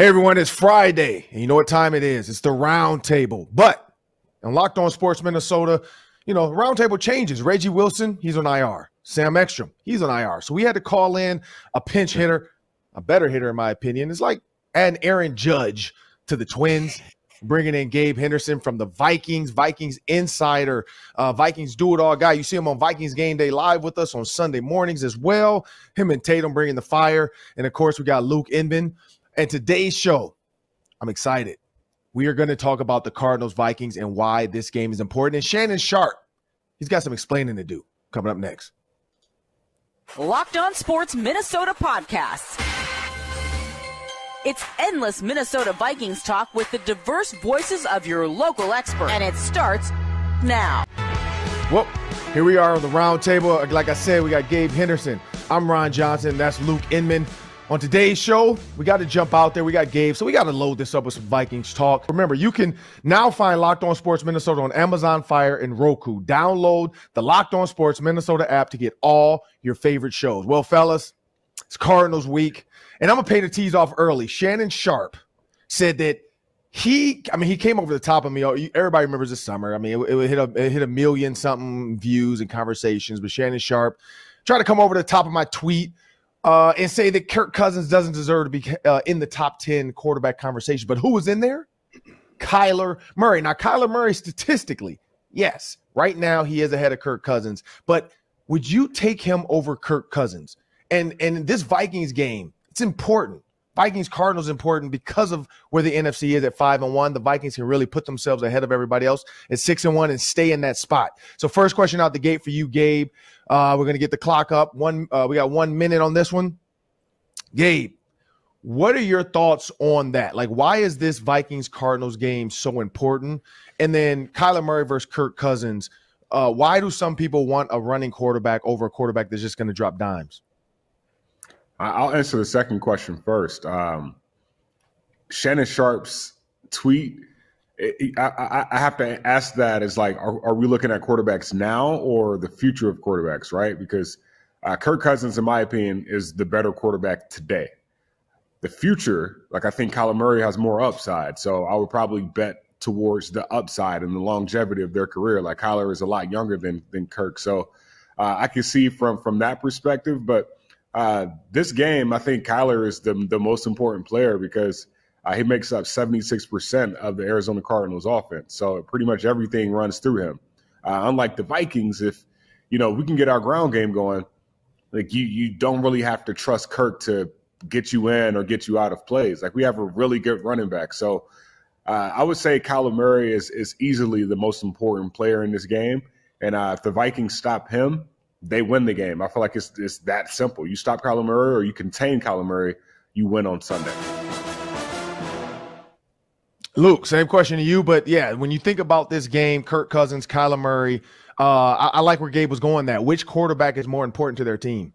Hey everyone, it's Friday, and you know what time it is? It's the round table. But on Locked On Sports Minnesota, you know, round table changes. Reggie Wilson, he's on IR. Sam Ekstrom, he's on IR. So we had to call in a pinch hitter, a better hitter, in my opinion. It's like adding Aaron Judge to the Twins, bringing in Gabe Henderson from the Vikings, Vikings insider, uh, Vikings do it all guy. You see him on Vikings Game Day Live with us on Sunday mornings as well. Him and Tatum bringing the fire. And of course, we got Luke Inman and today's show, I'm excited. We are going to talk about the Cardinals Vikings and why this game is important. And Shannon Sharpe, he's got some explaining to do coming up next. Locked on Sports Minnesota podcast. It's endless Minnesota Vikings talk with the diverse voices of your local expert. And it starts now. Well, here we are on the round table. Like I said, we got Gabe Henderson. I'm Ron Johnson. That's Luke Inman. On today's show, we got to jump out there. We got Gabe, so we got to load this up with some Vikings talk. Remember, you can now find Locked On Sports Minnesota on Amazon Fire and Roku. Download the Locked On Sports Minnesota app to get all your favorite shows. Well, fellas, it's Cardinals week, and I'm gonna pay the tease off early. Shannon Sharpe said that he, I mean, he came over the top of me. Everybody remembers this summer. I mean, it, it hit a it hit a million something views and conversations. But Shannon Sharpe tried to come over the top of my tweet uh, and say that Kirk Cousins doesn't deserve to be uh, in the top 10 quarterback conversation. But who was in there? Kyler Murray. Now, Kyler Murray, statistically, yes, right now he is ahead of Kirk Cousins. But would you take him over Kirk Cousins? And and this Vikings game, it's important. Vikings Cardinals important because of where the NFC is at five and one. The Vikings can really put themselves ahead of everybody else at six and one and stay in that spot. So first question out the gate for you, Gabe. Uh, we're gonna get the clock up. One, uh, we got one minute on this one. Gabe, what are your thoughts on that? Like, why is this Vikings Cardinals game so important? And then Kyler Murray versus Kirk Cousins. Uh, why do some people want a running quarterback over a quarterback that's just going to drop dimes? I'll answer the second question first. Um, Shannon Sharpe's tweet. I, I, have to ask that is like, are, are, we looking at quarterbacks now or the future of quarterbacks, right? Because uh, Kirk Cousins, in my opinion, is the better quarterback today. The future, like I think Kyler Murray has more upside, so I would probably bet towards the upside and the longevity of their career. Like Kyler is a lot younger than than Kirk, so uh, I can see from from that perspective, but uh, this game, I think Kyler is the the most important player because uh, he makes up 76% of the Arizona Cardinals offense. So pretty much everything runs through him. Uh, unlike the Vikings, if you know we can get our ground game going, like you you don't really have to trust Kirk to get you in or get you out of plays. Like we have a really good running back. So uh, I would say Kyler Murray is is easily the most important player in this game. And uh, if the Vikings stop him, they win the game. I feel like it's it's that simple. You stop Kyler Murray or you contain Kyler Murray, you win on Sunday. Luke, same question to you, but yeah, when you think about this game, Kirk Cousins, Kyler Murray, uh, I, I like where Gabe was going. That which quarterback is more important to their team?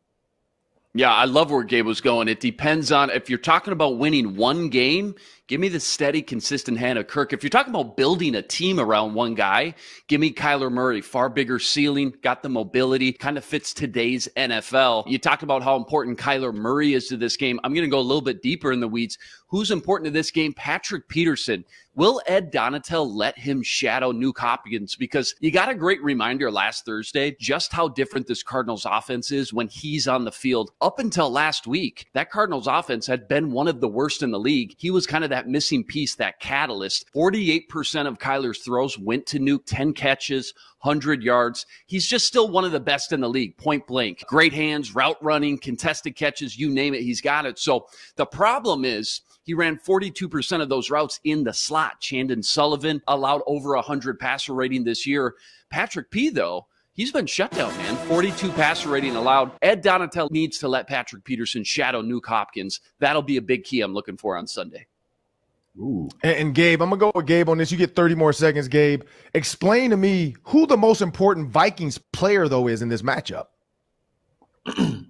Yeah, I love where Gabe was going. It depends on if you're talking about winning one game, give me the steady, consistent hand of Kirk. If you're talking about building a team around one guy, give me Kyler Murray. Far bigger ceiling, got the mobility, kind of fits today's NFL. You talked about how important Kyler Murray is to this game. I'm going to go a little bit deeper in the weeds. Who's important to this game? Patrick Peterson. Will Ed Donatell let him shadow Nuk Hopkins? Because you got a great reminder last Thursday just how different this Cardinals offense is when he's on the field. Up until last week, that Cardinals offense had been one of the worst in the league. He was kind of that missing piece, that catalyst. 48% of Kyler's throws went to Nuk, 10 catches, 100 yards. He's just still one of the best in the league, point blank. Great hands, route running, contested catches, you name it, he's got it. So the problem is, he ran 42% of those routes in the slot. Chandon Sullivan allowed over 100 passer rating this year. Patrick P, though, he's been shut down, man. 42 passer rating allowed. Ed Donatell needs to let Patrick Peterson shadow Nuk Hopkins. That'll be a big key I'm looking for on Sunday. Ooh. And, and, Gabe, I'm gonna go with Gabe on this. You get 30 more seconds, Gabe. Explain to me who the most important Vikings player though is in this matchup.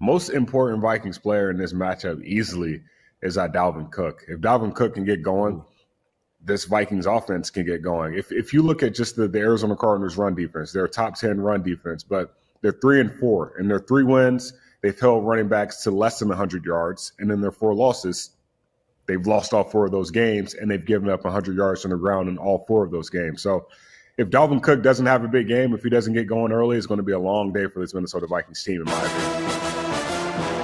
most important Vikings player in this matchup easily is uh, Dalvin Cook. If Dalvin Cook can get going, this Vikings offense can get going. If if you look at just the, the Arizona Cardinals run defense, they're a top 10 run defense, but they're three and four. And their three wins, they've held running backs to less than 100 yards. And in their four losses, they've lost all four of those games, and they've given up 100 yards on the ground in all four of those games. So if Dalvin Cook doesn't have a big game, if he doesn't get going early, it's going to be a long day for this Minnesota Vikings team, in my opinion.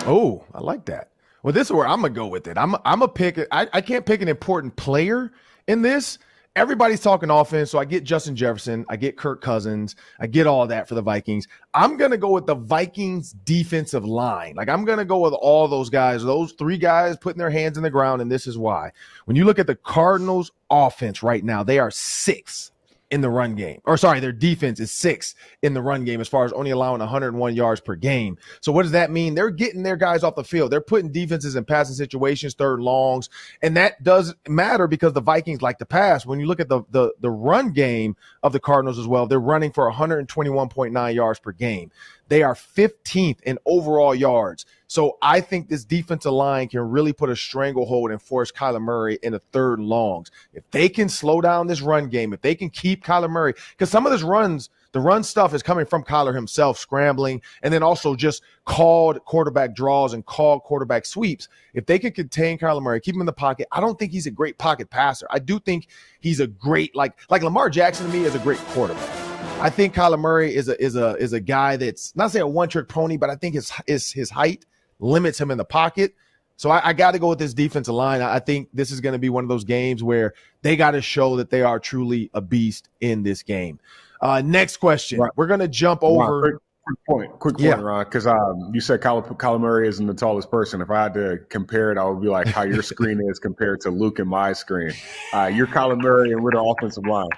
Oh, I like that. Well, this is where I'm gonna go with it. I'm I'm a pick. I, I can't pick an important player in this everybody's talking offense, so I get Justin Jefferson, I get Kirk Cousins, I get all that for the Vikings. I'm gonna go with the Vikings defensive line. Like I'm gonna go with all those guys, those three guys putting their hands in the ground, and this is why. When you look at the Cardinals offense right now, they are sixth in the run game. Or sorry, their defense is six in the run game as far as only allowing 101 yards per game. So what does that mean? They're getting their guys off the field. They're putting defenses in passing situations, third longs, and that does matter because the Vikings like to pass. When you look at the the the run game of the Cardinals as well, they're running for 121.9 yards per game. They are 15th in overall yards. So I think this defensive line can really put a stranglehold and force Kyler Murray in the third longs. If they can slow down this run game, if they can keep Kyler Murray, because some of this runs, the run stuff is coming from Kyler himself scrambling, and then also just called quarterback draws and called quarterback sweeps. If they can contain Kyler Murray, keep him in the pocket, I don't think he's a great pocket passer. I do think he's a great like like Lamar Jackson to me is a great quarterback. I think Kyler Murray is a is a is a guy that's not say a one trick pony, but I think his his his height limits him in the pocket. So I, I got to go with this defensive line. I, think this is going to be one of those games where they got to show that they are truly a beast in this game. Uh, next question. Right. We're going to jump over. Quick, quick, point, quick point, yeah. Ron, because um, you said Kyler, Kyler Murray isn't the tallest person. If I had to compare it, I would be like how your screen is compared to Luke and my screen. Uh, you're Kyler Murray, and we're the offensive line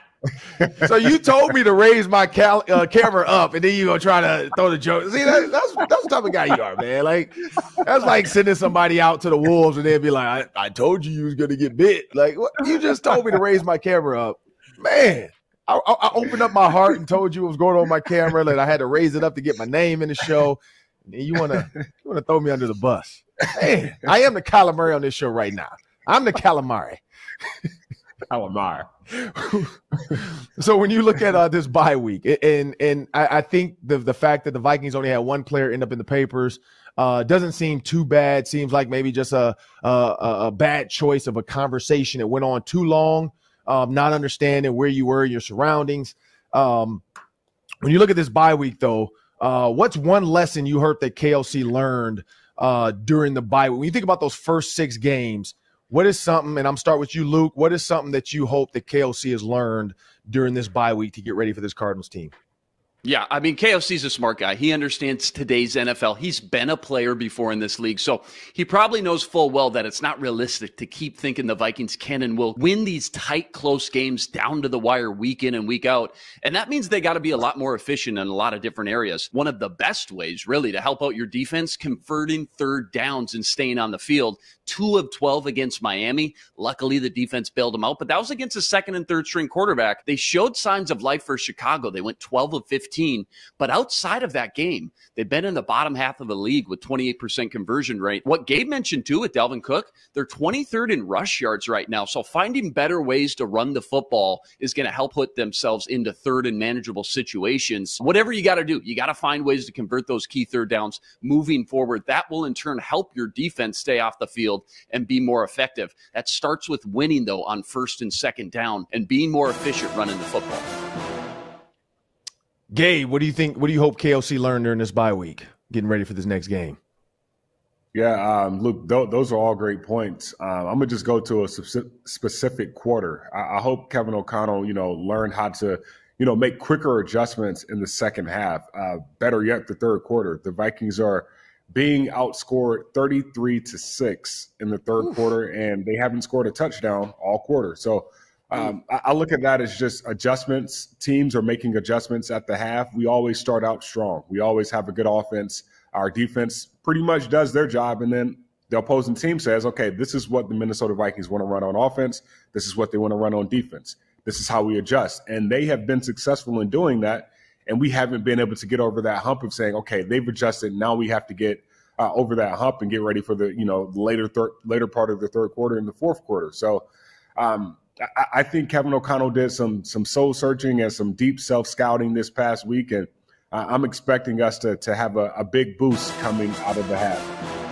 so you told me to raise my cal- uh, camera up, and then you gonna try to throw the joke. See, that, that's that's the type of guy you are, man. Like that's like sending somebody out to the wolves, and they'd be like, "I, I told you you was gonna get bit." Like what? you just told me to raise my camera up, man. I, I, opened up my heart and told you what was going on with my camera, that I had to raise it up to get my name in the show. And you wanna you wanna throw me under the bus? Man, I am the calamari on this show right now. I'm the calamari. Calamari. so when you look at uh, this bye week, and and I, I, think the the fact that the Vikings only had one player end up in the papers uh, doesn't seem too bad. Seems like maybe just a, a a bad choice of a conversation that went on too long, um, not understanding where you were, in your surroundings. Um, when you look at this bye week, though, uh, what's one lesson you heard that KOC learned uh, during the bye week? When you think about those first six games what is something, and I'm start with you, Luke. What is something that you hope that KOC has learned during this bye week to get ready for this Cardinals team? Yeah, I mean, KOC's a smart guy. He understands today's NFL. He's been a player before in this league. So he probably knows full well that it's not realistic to keep thinking the Vikings can and will win these tight, close games down to the wire week in and week out. And that means they got to be a lot more efficient in a lot of different areas. One of the best ways, really, to help out your defense, converting third downs and staying on the field. Two of 12 against Miami. Luckily, the defense bailed them out, but that was against a second and third string quarterback. They showed signs of life for Chicago. They went 12 of 15 15. But outside of that game, they've been in the bottom half of the league with 28% conversion rate. What Gabe mentioned too with Dalvin Cook, they're 23rd in rush yards right now. So finding better ways to run the football is going to help put themselves into third and manageable situations. Whatever you got to do, you got to find ways to convert those key third downs moving forward. That will in turn help your defense stay off the field and be more effective. That starts with winning though on first and second down and being more efficient running the football. Gabe, what do you think? What do you hope KOC learned during this bye week, getting ready for this next game? Yeah, um, look, th- those are all great points. Um, I'm gonna just go to a specific quarter. I-, I hope Kevin O'Connell, you know, learned how to, you know, make quicker adjustments in the second half. Uh, better yet, the third quarter. The Vikings are being outscored 33 to six in the third Oof. quarter, and they haven't scored a touchdown all quarter. So um, I, I look at that as just adjustments. Teams are making adjustments at the half. We always start out strong. We always have a good offense. Our defense pretty much does their job, and then the opposing team says, "Okay, this is what the Minnesota Vikings want to run on offense. This is what they want to run on defense. This is how we adjust." And they have been successful in doing that, and we haven't been able to get over that hump of saying, "Okay, they've adjusted. Now we have to get." Uh, over that hump and get ready for the you know later third later part of the third quarter and the fourth quarter. So um, I, think Kevin O'Connell did some some soul searching and some deep self scouting this past week, and I'm expecting us to to have a, a big boost coming out of the half.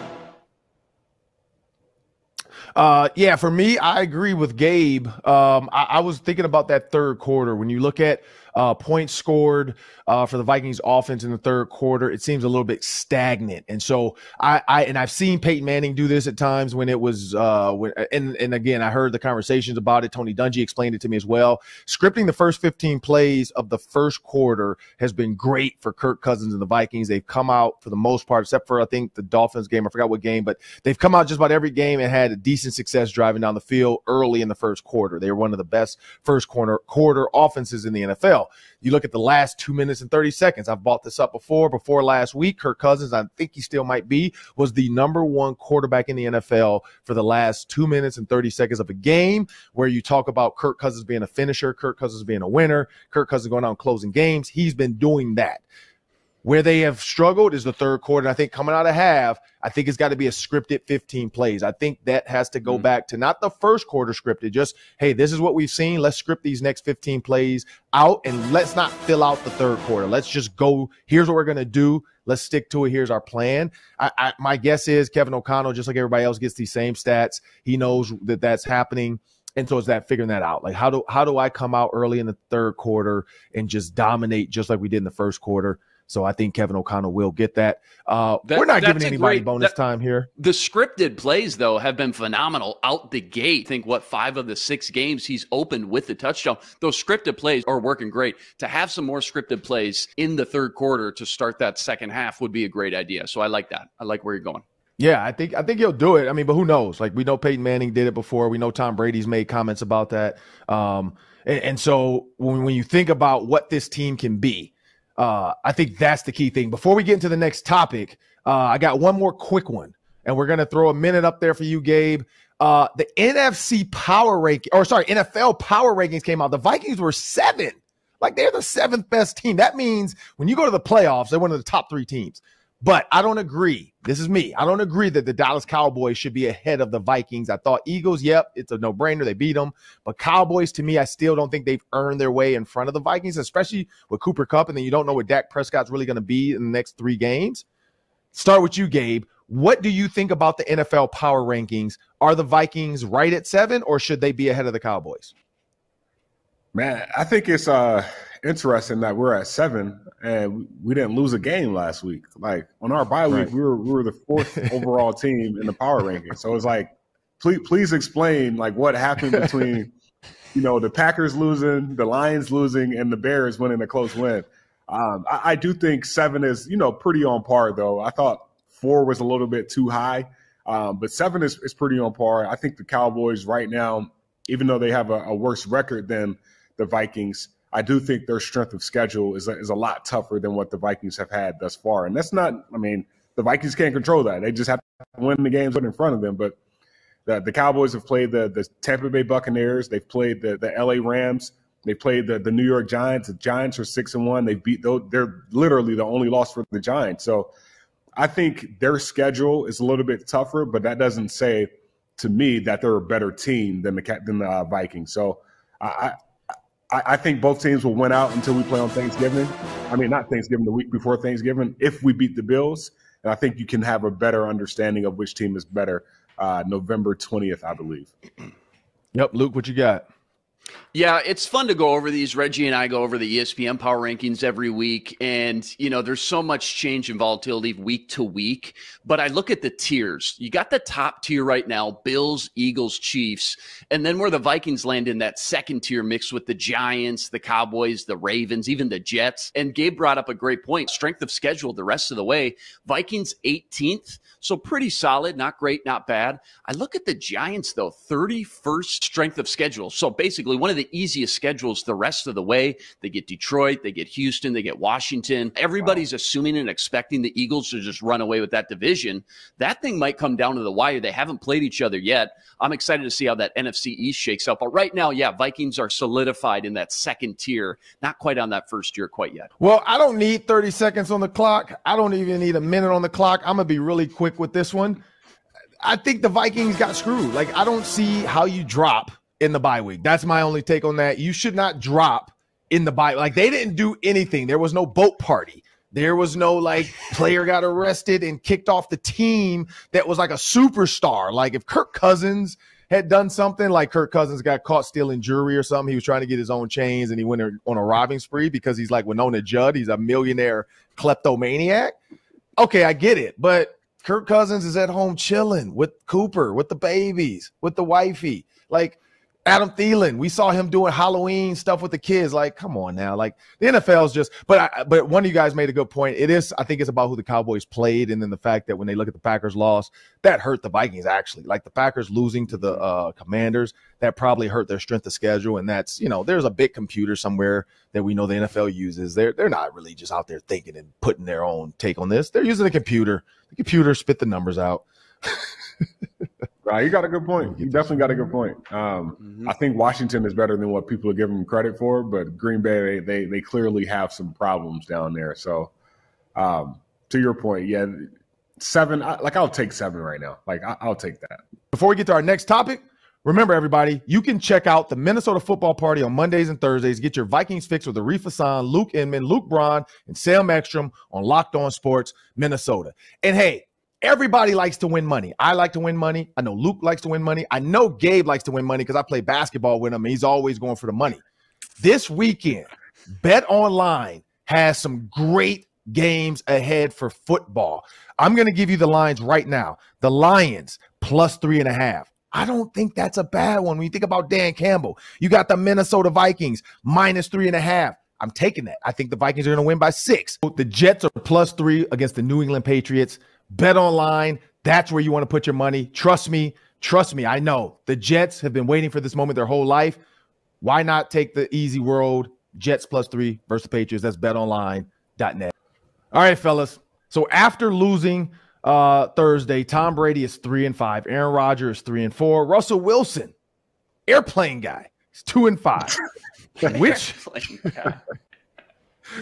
Uh, yeah, for me, I agree with Gabe. Um, I, I was thinking about that third quarter. When you look at uh, points scored uh, for the Vikings offense in the third quarter, it seems a little bit stagnant. And so I, I and I've seen Peyton Manning do this at times when it was uh, when, and and again I heard the conversations about it. Tony Dungy explained it to me as well. Scripting the first 15 plays of the first quarter has been great for Kirk Cousins and the Vikings. They've come out for the most part, except for I think the Dolphins game. I forgot what game, but they've come out just about every game and had a decent success driving down the field early in the first quarter. They were one of the best first corner quarter offenses in the NFL. You look at the last two minutes and 30 seconds. I've bought this up before. Before last week, Kirk Cousins, I think he still might be, was the number one quarterback in the NFL for the last two minutes and 30 seconds of a game where you talk about Kirk Cousins being a finisher, Kirk Cousins being a winner, Kirk Cousins going out and closing games. He's been doing that. Where they have struggled is the third quarter. And I think coming out of half, I think it's got to be a scripted 15 plays. I think that has to go mm-hmm. back to not the first quarter scripted, just, hey, this is what we've seen. Let's script these next 15 plays out and let's not fill out the third quarter. Let's just go. Here's what we're going to do. Let's stick to it. Here's our plan. I, I, my guess is Kevin O'Connell, just like everybody else, gets these same stats. He knows that that's happening. And so it's that figuring that out. Like how do how do I come out early in the third quarter and just dominate just like we did in the first quarter? So I think Kevin O'Connell will get that. Uh, that we're not giving anybody great, bonus that, time here. The scripted plays, though, have been phenomenal out the gate. I think what five of the six games he's opened with the touchdown. Those scripted plays are working great. To have some more scripted plays in the third quarter to start that second half would be a great idea. So I like that. I like where you're going. Yeah, I think I think he'll do it. I mean, but who knows? Like we know Peyton Manning did it before. We know Tom Brady's made comments about that. Um, and, and so when, when you think about what this team can be, uh, I think that's the key thing. Before we get into the next topic, uh, I got one more quick one, and we're gonna throw a minute up there for you, Gabe. Uh, the NFC power ranking, or sorry, NFL power rankings came out. The Vikings were seven, like they're the seventh best team. That means when you go to the playoffs, they're one of the top three teams. But I don't agree. This is me. I don't agree that the Dallas Cowboys should be ahead of the Vikings. I thought Eagles, yep, it's a no brainer. They beat them. But Cowboys, to me, I still don't think they've earned their way in front of the Vikings, especially with Cooper Kupp. And then you don't know what Dak Prescott's really going to be in the next three games. Start with you, Gabe. What do you think about the NFL power rankings? Are the Vikings right at seven, or should they be ahead of the Cowboys? Man, I think it's uh interesting that we're at seven and we didn't lose a game last week. Like on our bye week, right. we were we were the fourth overall team in the power ranking. So it's like, please please explain like what happened between you know the Packers losing, the Lions losing, and the Bears winning a close win. Um, I, I, do think seven is you know pretty on par though. I thought four was a little bit too high, um, but seven is, is pretty on par. I think the Cowboys right now, even though they have a, a worse record than the Vikings. I do think their strength of schedule is a, is a lot tougher than what the Vikings have had thus far. And that's not, I mean, the Vikings can't control that. They just have to win the games put in front of them. But the, the Cowboys have played the, the Tampa Bay Buccaneers. They've played the, the LA Rams. They played the, the New York Giants. The Giants are six and one. They beat. They're literally the only loss for the Giants. So I think their schedule is a little bit tougher, but that doesn't say to me that they're a better team than the than the uh, Vikings. So I, I, I, think both teams will win out until we play on Thanksgiving. I mean, not Thanksgiving, the week before Thanksgiving, if we beat the Bills. And I think you can have a better understanding of which team is better uh, November 20th, I believe. Yep. Luke, what you got? Yeah, it's fun to go over these. Reggie and I go over the ESPN power rankings every week. And, you know, there's so much change and volatility week to week. But I look at the tiers. You got the top tier right now Bills, Eagles, Chiefs. And then where the Vikings land in that second tier mixed with the Giants, the Cowboys, the Ravens, even the Jets. And Gabe brought up a great point strength of schedule the rest of the way. Vikings 18th. So pretty solid, not great, not bad. I look at the Giants, though, 31st strength of schedule. So basically, one of the easiest schedules the rest of the way. They get Detroit, they get Houston, they get Washington. Everybody's wow. assuming and expecting the Eagles to just run away with that division. That thing might come down to the wire. They haven't played each other yet. I'm excited to see how that NFC East shakes out. But right now, yeah, Vikings are solidified in that second tier, not quite on that first tier quite yet. Well, I don't need 30 seconds on the clock. I don't even need a minute on the clock. I'm going to be really quick with this one. I think the Vikings got screwed. Like, I don't see how you drop in the bye week. That's my only take on that. You should not drop in the bye. Like, they didn't do anything. There was no boat party. There was no like player got arrested and kicked off the team that was like a superstar. Like if Kirk Cousins had done something like Kirk Cousins got caught stealing jewelry or something, he was trying to get his own chains and he went on a robbing spree because he's like Wynonna Judd. He's a millionaire kleptomaniac. Okay, I get it. But Kirk Cousins is at home chilling with Cooper, with the babies, with the wifey. Like Adam Thielen, we saw him doing Halloween stuff with the kids. Like, come on now. Like the NFL is just. But I, but one of you guys made a good point. It is. I think it's about who the Cowboys played, and then the fact that when they look at the Packers' loss, that hurt the Vikings actually. Like the Packers losing to the uh, Commanders, that probably hurt their strength of schedule. And that's you know, there's a big computer somewhere that we know the NFL uses. They're they're not really just out there thinking and putting their own take on this. They're using a computer. The computer spit the numbers out. Right, you got a good point. You definitely got a good point. Um, mm-hmm. I think Washington is better than what people are giving them credit for, but Green Bay they they clearly have some problems down there. So, um, to your point, yeah, seven. I, like I'll take seven right now. Like I, will take that. Before we get to our next topic, remember everybody, you can check out the Minnesota Football Party on Mondays and Thursdays. Get your Vikings fix with Arif Hassan, Luke Inman, Luke Braun, and Sam Ekstrom on Locked On Sports Minnesota. And hey. Everybody likes to win money. I like to win money. I know Luke likes to win money. I know Gabe likes to win money because I play basketball with him and he's always going for the money. This weekend, Bet Online has some great games ahead for football. I'm going to give you the lines right now. The Lions plus three and a half. I don't think that's a bad one when you think about Dan Campbell. You got the Minnesota Vikings minus three and a half. I'm taking that. I think the Vikings are going to win by six. The Jets are plus three against the New England Patriots. Bet online. That's where you want to put your money. Trust me. Trust me. I know the Jets have been waiting for this moment their whole life. Why not take the easy world? Jets plus three versus Patriots. That's betonline.net. All right, fellas. So after losing uh, Thursday, Tom Brady is three and five. Aaron Rodgers is three and four. Russell Wilson, airplane guy, is two and five. which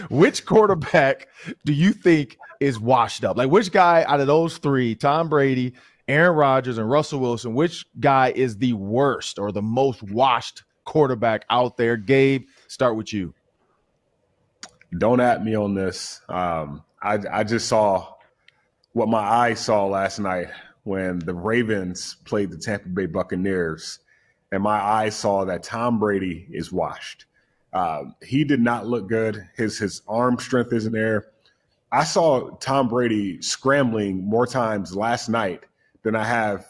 which quarterback do you think is washed up? Like, which guy out of those three, Tom Brady, Aaron Rodgers, and Russell Wilson, which guy is the worst or the most washed quarterback out there? Gabe, start with you. Don't at me on this. Um, I, I just saw what my eyes saw last night when the Ravens played the Tampa Bay Buccaneers, and my eyes saw that Tom Brady is washed. Uh, he did not look good. His his arm strength isn't there. I saw Tom Brady scrambling more times last night than I have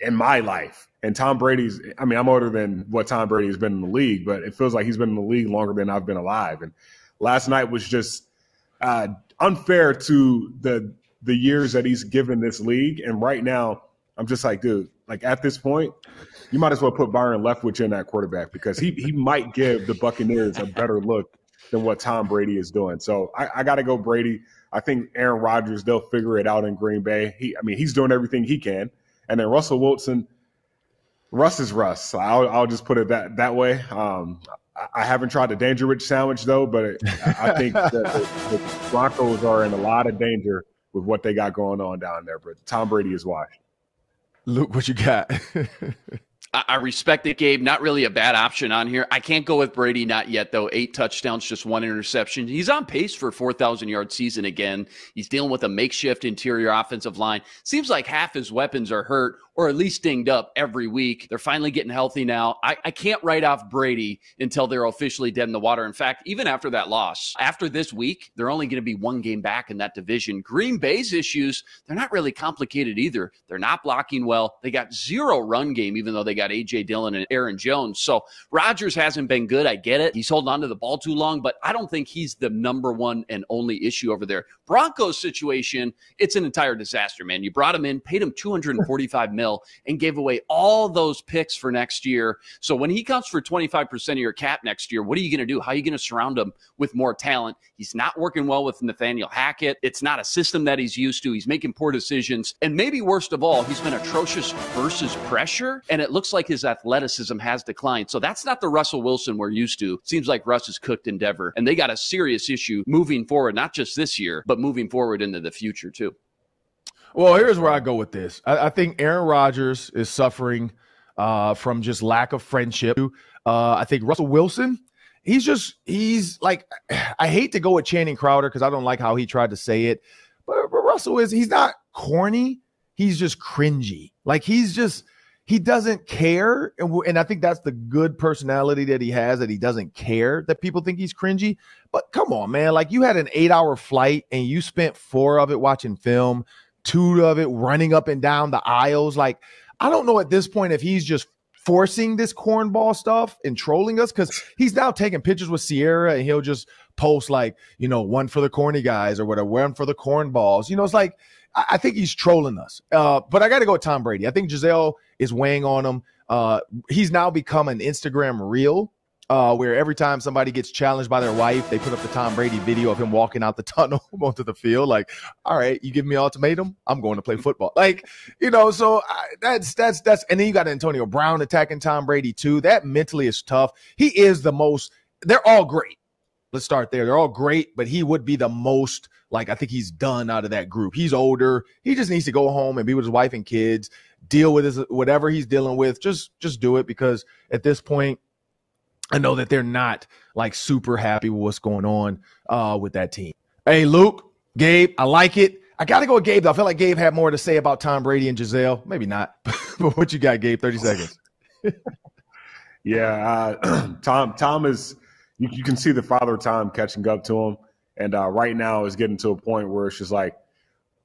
in my life. And Tom Brady's, I mean, I'm older than what Tom Brady has been in the league, but it feels like he's been in the league longer than I've been alive. And last night was just uh, unfair to the the years that he's given this league. And right now, I'm just like, dude, like at this point, you might as well put Byron Leftwich in that quarterback because he he might give the Buccaneers a better look than what Tom Brady is doing. So I, I got to go Brady. I think Aaron Rodgers, they'll figure it out in Green Bay. He, I mean, he's doing everything he can. And then Russell Wilson, Russ is Russ. So I'll, I'll just put it that that way. Um, I haven't tried the danger rich sandwich though, but I think that the, the Broncos are in a lot of danger with what they got going on down there. But Tom Brady is washed. Luke, what you got? I respect it, Gabe. Not really a bad option on here. I can't go with Brady, not yet, though. Eight touchdowns, just one interception. He's on pace for a 4,000 yard season again. He's dealing with a makeshift interior offensive line. Seems like half his weapons are hurt or at least dinged up every week. They're finally getting healthy now. I, I can't write off Brady until they're officially dead in the water. In fact, even after that loss, after this week, they're only going to be one game back in that division. Green Bay's issues, they're not really complicated either. They're not blocking well. They got zero run game, even though they got A.J. Dillon and Aaron Jones. So Rodgers hasn't been good. I get it. He's holding on to the ball too long, but I don't think he's the number one and only issue over there. Broncos situation, it's an entire disaster, man. You brought him in, paid him 245 mil and gave away all those picks for next year. So when he comes for 25% of your cap next year, what are you going to do? How are you going to surround him with more talent? He's not working well with Nathaniel Hackett. It's not a system that he's used to. He's making poor decisions. And maybe worst of all, he's been atrocious versus pressure. And it looks like his athleticism has declined. So that's not the Russell Wilson we're used to. Seems like Russ is cooked in. And they got a serious issue moving forward, not just this year, but moving forward into the future too. Well, here's where I go with this. I, I think Aaron Rodgers is suffering uh, from just lack of friendship. Uh, I think Russell Wilson he's just he's like I hate to go with Channing Crowder because I don't like how he tried to say it, but, but Russell is he's not corny, he's just cringy. Like he's just he doesn't care, and, and I think that's the good personality that he has that he doesn't care that people think he's cringy. But come on, man, like you had an eight hour flight and you spent four of it watching film, two of it running up and down the aisles. Like I don't know at this point if he's just forcing this cornball stuff and trolling us because he's now taking pictures with Ciara and he'll just post like, you know, one for the corny guys or whatever, one for the cornballs. You know, it's like I, think he's trolling us. Uh, but I got to go with Tom Brady. I think Gisele is weighing on him. Uh, he's now become an Instagram reel uh, where every time somebody gets challenged by their wife, they put up the Tom Brady video of him walking out the tunnel onto the field. Like, all right, you give me ultimatum, I'm going to play football. Like, you know, so I, that's that's that's, and then you got Antonio Brown attacking Tom Brady too. That mentally is tough. He is the most. They're all great. Let's start there. They're all great, but he would be the most like I think he's done out of that group. He's older. He just needs to go home and be with his wife and kids, deal with his whatever he's dealing with. Just just do it because at this point I know that they're not like super happy with what's going on uh, with that team. Hey, Luke, Gabe, I like it. I got to go with Gabe. Though. I feel like Gabe had more to say about Tom Brady and Gisele. Maybe not, but what you got, Gabe? Thirty seconds. yeah, uh, Tom. Tom is. You, you, can see the father time catching up to him, and uh, right now is getting to a point where it's just like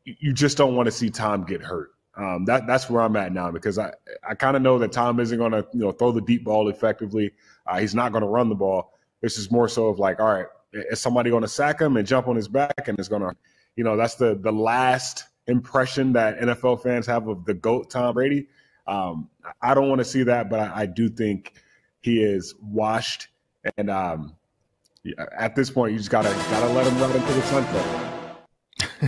you just don't want to see Tom get hurt. Um, that that's where I'm at now because I I kind of know that Tom isn't going to you know throw the deep ball effectively. Uh, he's not going to run the ball. This is more so of like, all right, is somebody going to sack him and jump on his back and it's going to, you know, that's the the last impression that NFL fans have of the goat Tom Brady. Um, I don't want to see that, but I, I, do think he is washed. And um, at this point, you just gotta gotta let him run into the sunset.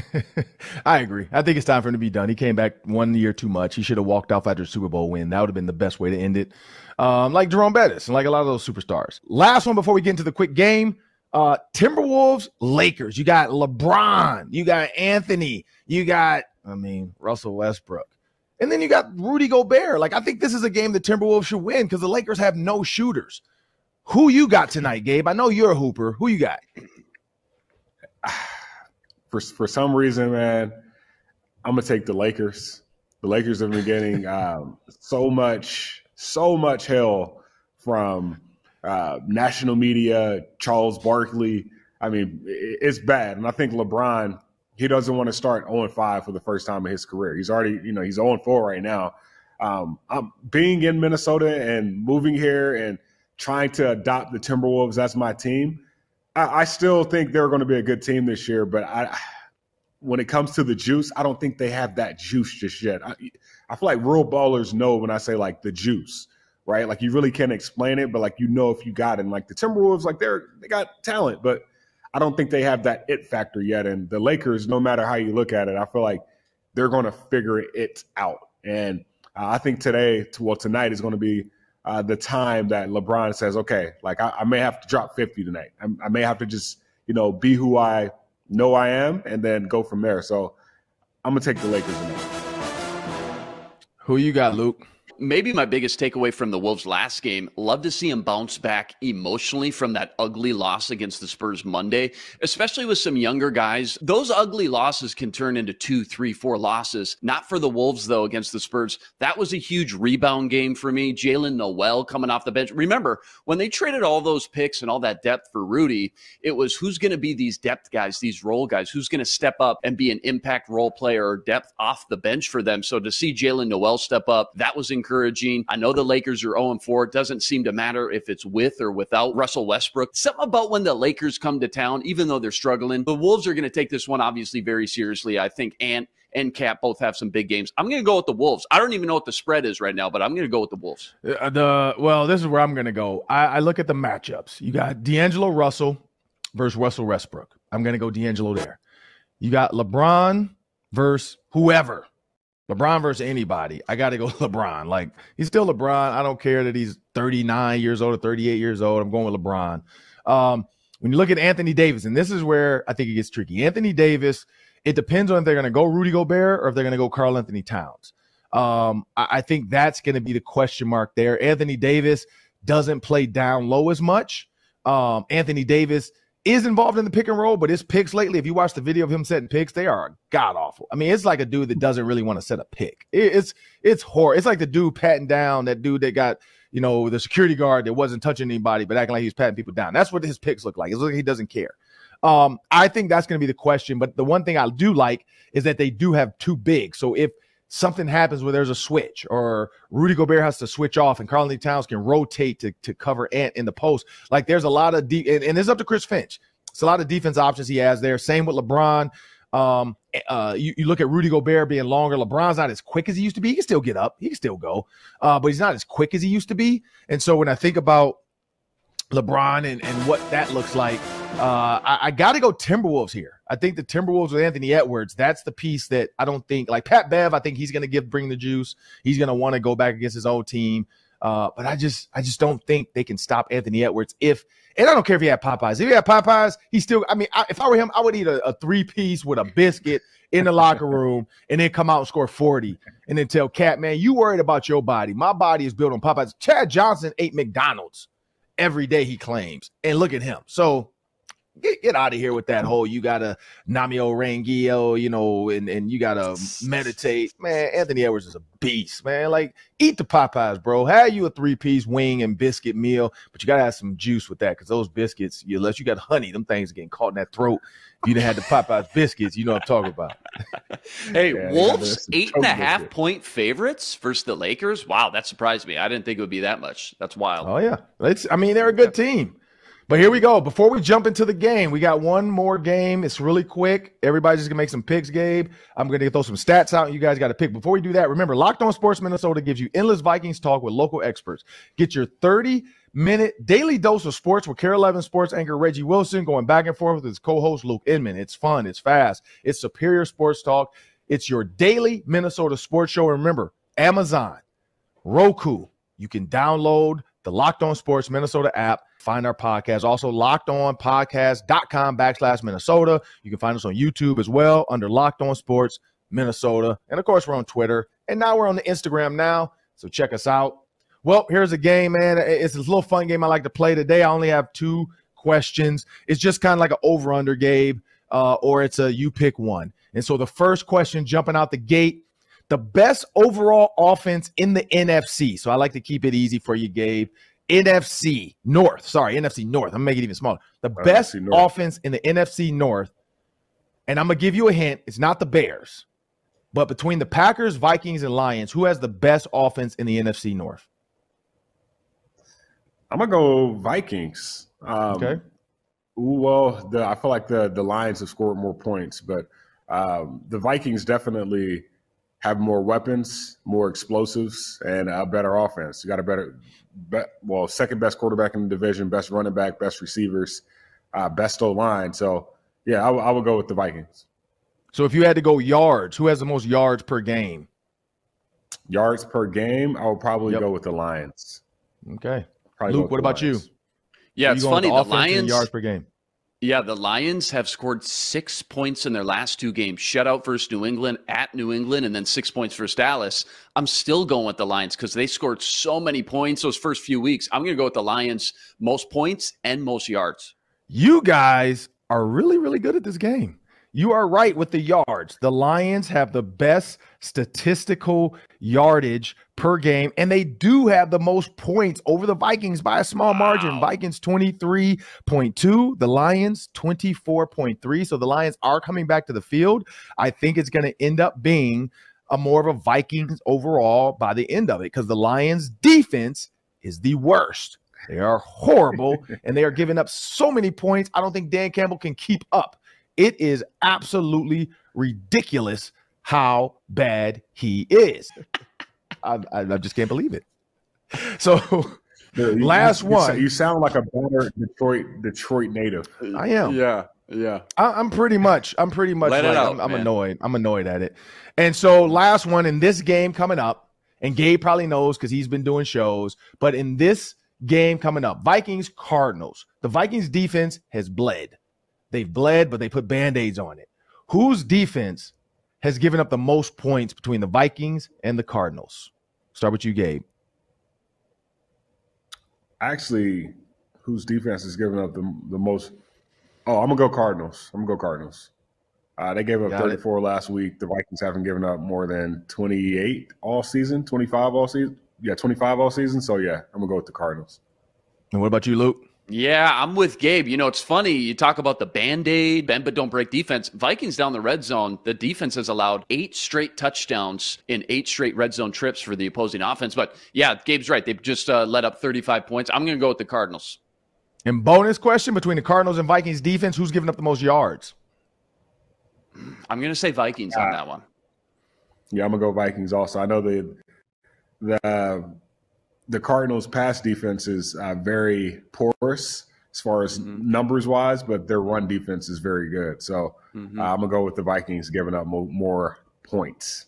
I agree. I think it's time for him to be done. He came back one year too much. He should have walked off after Super Bowl win. That would have been the best way to end it. Um, like Jerome Bettis and like a lot of those superstars. Last one before we get into the quick game. Uh, Timberwolves, Lakers. You got LeBron. You got Anthony. You got, I mean, Russell Westbrook. And then you got Rudy Gobert. Like, I think this is a game the Timberwolves should win because the Lakers have no shooters. Who you got tonight, Gabe? I know you're a hooper. Who you got? For for some reason, man, I'm gonna take the Lakers. The Lakers have been getting um, so much, so much hell from uh, national media, Charles Barkley. I mean, it's bad, and I think LeBron he doesn't want to start 0 5 for the first time in his career. He's already, you know, he's 0 4 right now. Um, I'm being in Minnesota and moving here and trying to adopt the Timberwolves as my team. I, I still think they're going to be a good team this year, but I, when it comes to the juice, I don't think they have that juice just yet. I, I feel like real ballers know when I say like the juice, right? Like you really can't explain it, but like you know if you got it. And like the Timberwolves, like they're they got talent, but I don't think they have that it factor yet. And the Lakers, no matter how you look at it, I feel like they're going to figure it out. And uh, I think today, well, tonight is going to be uh, the time that LeBron says, okay, like I, I may have to drop 50 tonight. I, I, may have to just, you know, be who I know I am and then go from there. So I'm going to take the Lakers tonight. Who you got, Luke? Maybe my biggest takeaway from the Wolves last game, love to see him bounce back emotionally from that ugly loss against the Spurs Monday, especially with some younger guys. Those ugly losses can turn into two, three, four losses. Not for the Wolves, though, against the Spurs. That was a huge rebound game for me. Jaylen Nowell coming off the bench. Remember, when they traded all those picks and all that depth for Rudy, it was who's going to be these depth guys, these role guys, who's going to step up and be an impact role player or depth off the bench for them. So to see Jaylen Nowell step up, that was incredible encouraging. I know the Lakers are 0 4. It doesn't seem to matter if it's with or without Russell Westbrook. Something about when the Lakers come to town, even though they're struggling, the Wolves are going to take this one obviously very seriously. I think Ant and Cap both have some big games. I'm going to go with the Wolves. I don't even know what the spread is right now, but I'm going to go with the Wolves. Uh, the well, this is where I'm going to go. I, I look at the matchups. You got D'Angelo Russell versus Russell Westbrook. I'm going to go D'Angelo there. You got LeBron versus whoever. LeBron versus anybody. I got to go LeBron. Like he's still LeBron. I don't care that he's 39 years old or 38 years old. I'm going with LeBron. Um, when you look at Anthony Davis, and this is where I think it gets tricky. Anthony Davis, it depends on if they're going to go Rudy Gobert or if they're going to go Karl-Anthony Towns. Um, I, I think that's going to be the question mark there. Anthony Davis doesn't play down low as much. Um, Anthony Davis is involved in the pick and roll, but his picks lately, if you watch the video of him setting picks, they are god awful. I mean, it's like a dude that doesn't really want to set a pick. It's it's horror. It's like the dude patting down that dude that got you know the security guard that wasn't touching anybody, but acting like he was patting people down. That's what his picks look like. It's like he doesn't care. Um, I think that's going to be the question. But the one thing I do like is that they do have two big. So if something happens where there's a switch or Rudy Gobert has to switch off and Karl Towns can rotate to, to cover Ant in the post. Like there's a lot of deep, and, and it's up to Chris Finch. It's a lot of defense options he has there. Same with LeBron. Um, uh, you, you look at Rudy Gobert being longer. LeBron's not as quick as he used to be. He can still get up. He can still go. Uh, but he's not as quick as he used to be. And so when I think about LeBron and, and what that looks like, uh, I, I got to go Timberwolves here. I think the Timberwolves with Anthony Edwards, that's the piece that I don't think like Pat Bev. I think he's going to give bring the juice. He's going to want to go back against his old team. Uh, but I just I just don't think they can stop Anthony Edwards if and I don't care if he had Popeyes. If he had Popeyes, he still I mean I, if I were him, I would eat a, a three piece with a biscuit in the locker room and then come out and score 40 and then tell KAT, man, you worried about your body. My body is built on Popeyes. Chad Johnson ate McDonald's every day, he claims. And look at him. So get, get out of here with that whole you gotta Namio Rangio, you know, and, and you gotta meditate. Man, Anthony Edwards is a beast, man. Like, eat the Popeyes, bro. Have you a three-piece wing and biscuit meal, but you gotta have some juice with that because those biscuits, unless you got honey, them things are getting caught in that throat. If you didn't have the Popeyes biscuits, you know what I'm talking about. hey, yeah, Wolves eight and a half biscuit. point favorites versus the Lakers. Wow, that surprised me. I didn't think it would be that much. That's wild. Oh yeah, it's. I mean, they're a good team. But here we go. Before we jump into the game, we got one more game. It's really quick. Everybody's just gonna make some picks, Gabe. I'm gonna throw some stats out, you guys got to pick. Before we do that, remember, Locked On Sports Minnesota gives you endless Vikings talk with local experts. Get your 30 minute daily dose of sports with KARE 11 sports anchor Reggie Wilson going back and forth with his co-host Luke Inman. It's fun. It's fast. It's superior sports talk. It's your daily Minnesota sports show. And remember, Amazon, Roku. You can download the Locked On Sports Minnesota app find our podcast. Also, locked on podcast.com backslash Minnesota. You can find us on YouTube as well under Locked On Sports Minnesota. And of course, we're on Twitter. And now we're on the Instagram now. So check us out. Well, here's a game, man. It's a little fun game I like to play today. I only have two questions. It's just kind of like an over under, Gabe, uh, or it's a you pick one. And so the first question jumping out the gate the best overall offense in the NFC. So I like to keep it easy for you, Gabe. NFC North. Sorry, NFC North. I'm making it even smaller. The best offense in the NFC North. And I'm gonna give you a hint. It's not the Bears, but between the Packers, Vikings, and Lions, who has the best offense in the NFC North? I'm gonna go Vikings. Um, okay. Well, the, I feel like the the Lions have scored more points, but um, the Vikings definitely have more weapons, more explosives, and a better offense. You got a better, be, well, second best quarterback in the division, best running back, best receivers, uh, best O line. So, yeah, I, w- I would go with the Vikings. So, if you had to go yards, who has the most yards per game? Yards per game, I would probably yep. go with the Lions. Okay. Probably Luke, what about Lions. you? Yeah, it's funny. The, the Lions yards per game. Yeah, the Lions have scored six points in their last two games shutout versus New England, at New England, and then six points versus Dallas. I'm still going with the Lions because they scored so many points those first few weeks. I'm going to go with the Lions most points and most yards. You guys are really, really good at this game. You are right with the yards. The Lions have the best statistical yardage per game, and they do have the most points over the Vikings by a small wow. margin. Vikings 23.2, the Lions 24.3. So the Lions are coming back to the field. I think it's going to end up being a more of a Vikings overall by the end of it because the Lions defense is the worst. They are horrible and they are giving up so many points. I don't think Dan Campbell can keep up. It is absolutely ridiculous how bad he is. I, I, I, just can't believe it. So, last you, one. You sound like a better Detroit Detroit native. I am. Yeah, yeah. I, am pretty much. I'm pretty much. Let like, out, I'm, I'm annoyed. I'm annoyed at it. And so, last one in this game coming up, and Gabe probably knows because he's been doing shows. But in this game coming up, Vikings Cardinals. The Vikings defense has bled. They've bled, but they put band-aids on it. Whose defense has given up the most points between the Vikings and the Cardinals? Start with you, Gabe. Actually, whose defense is giving up the the most. Oh, I'm gonna go Cardinals. I'm gonna go Cardinals. Uh, they gave up Got 34 it. last week. The Vikings haven't given up more than 28 all season, 25 all season. Yeah, 25 all season. So yeah, I'm gonna go with the Cardinals. And what about you, Luke? Yeah, I'm with Gabe. You know, it's funny. You talk about the band aid, bend but don't break defense. Vikings down the red zone, the defense has allowed eight straight touchdowns in eight straight red zone trips for the opposing offense. But yeah, Gabe's right. They've just uh, let up 35 points. I'm going to go with the Cardinals. And bonus question between the Cardinals and Vikings defense, who's giving up the most yards? I'm going to say Vikings on that one. Yeah, I'm going to go Vikings also. I know the the the Cardinals' pass defense is uh, very porous as far as mm-hmm. numbers wise, but their run defense is very good. So mm-hmm. uh, I'm gonna go with the Vikings giving up mo- more points.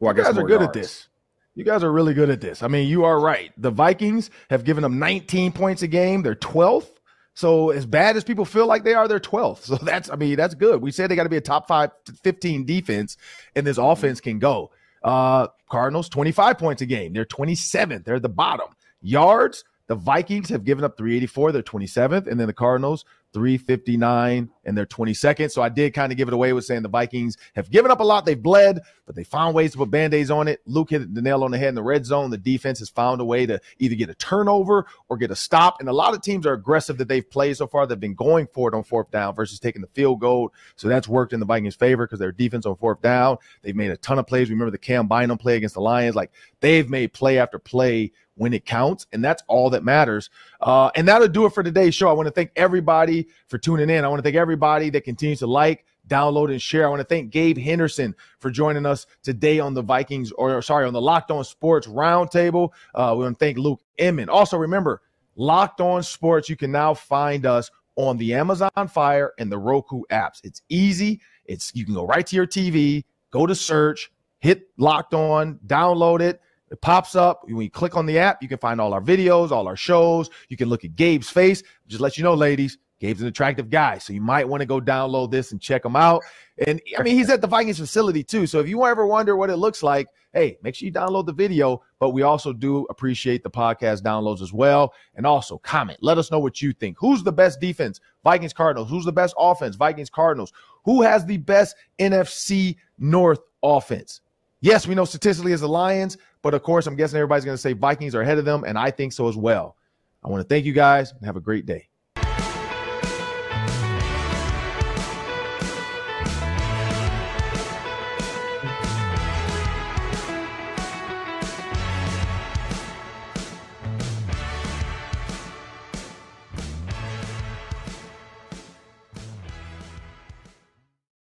Well, I you guys are good yards. at this. You guys are really good at this. I mean, you are right. The Vikings have given them 19 points a game. They're 12th. So as bad as people feel like they are, they're 12th. So that's, I mean, that's good. We said they got to be a top five, 15 defense, and this mm-hmm. offense can go. Uh, Cardinals, 25 points a game. They're 27th. They're at the bottom. Yards, the Vikings have given up 384. They're 27th. And then the Cardinals, 359 and they're 22nd. So I did kind of give it away with saying the Vikings have given up a lot. They've bled, but they found ways to put band-aids on it. Luke hit the nail on the head in the red zone. The defense has found a way to either get a turnover or get a stop. And a lot of teams are aggressive that they've played so far. They've been going for it on fourth down versus taking the field goal. So that's worked in the Vikings' favor because their defense on fourth down. They've made a ton of plays. Remember the Cam Bynum play against the Lions? Like they've made play after play when it counts, and that's all that matters. Uh, and that'll do it for today's show. I want to thank everybody for tuning in. I want to thank everybody that continues to like, download, and share. I want to thank Gabe Henderson for joining us today on the Vikings, or sorry, on the Locked On Sports Roundtable. Uh, we want to thank Luke Inman. Also, remember, Locked On Sports, you can now find us on the Amazon Fire and the Roku apps. It's easy. It's you can go right to your TV, go to search, hit Locked On, download it it pops up. When you click on the app, you can find all our videos, all our shows. You can look at Gabe's face. Just let you know, ladies, Gabe's an attractive guy. So you might want to go download this and check him out. And I mean, he's at the Vikings facility too. So if you ever wonder what it looks like, hey, make sure you download the video. But we also do appreciate the podcast downloads as well. And also comment. Let us know what you think. Who's the best defense? Vikings Cardinals. Who's the best offense? Vikings Cardinals. Who has the best NFC North offense? Yes, we know statistically as the Lions, but of course, I'm guessing everybody's going to say Vikings are ahead of them, and I think so as well. I want to thank you guys and have a great day.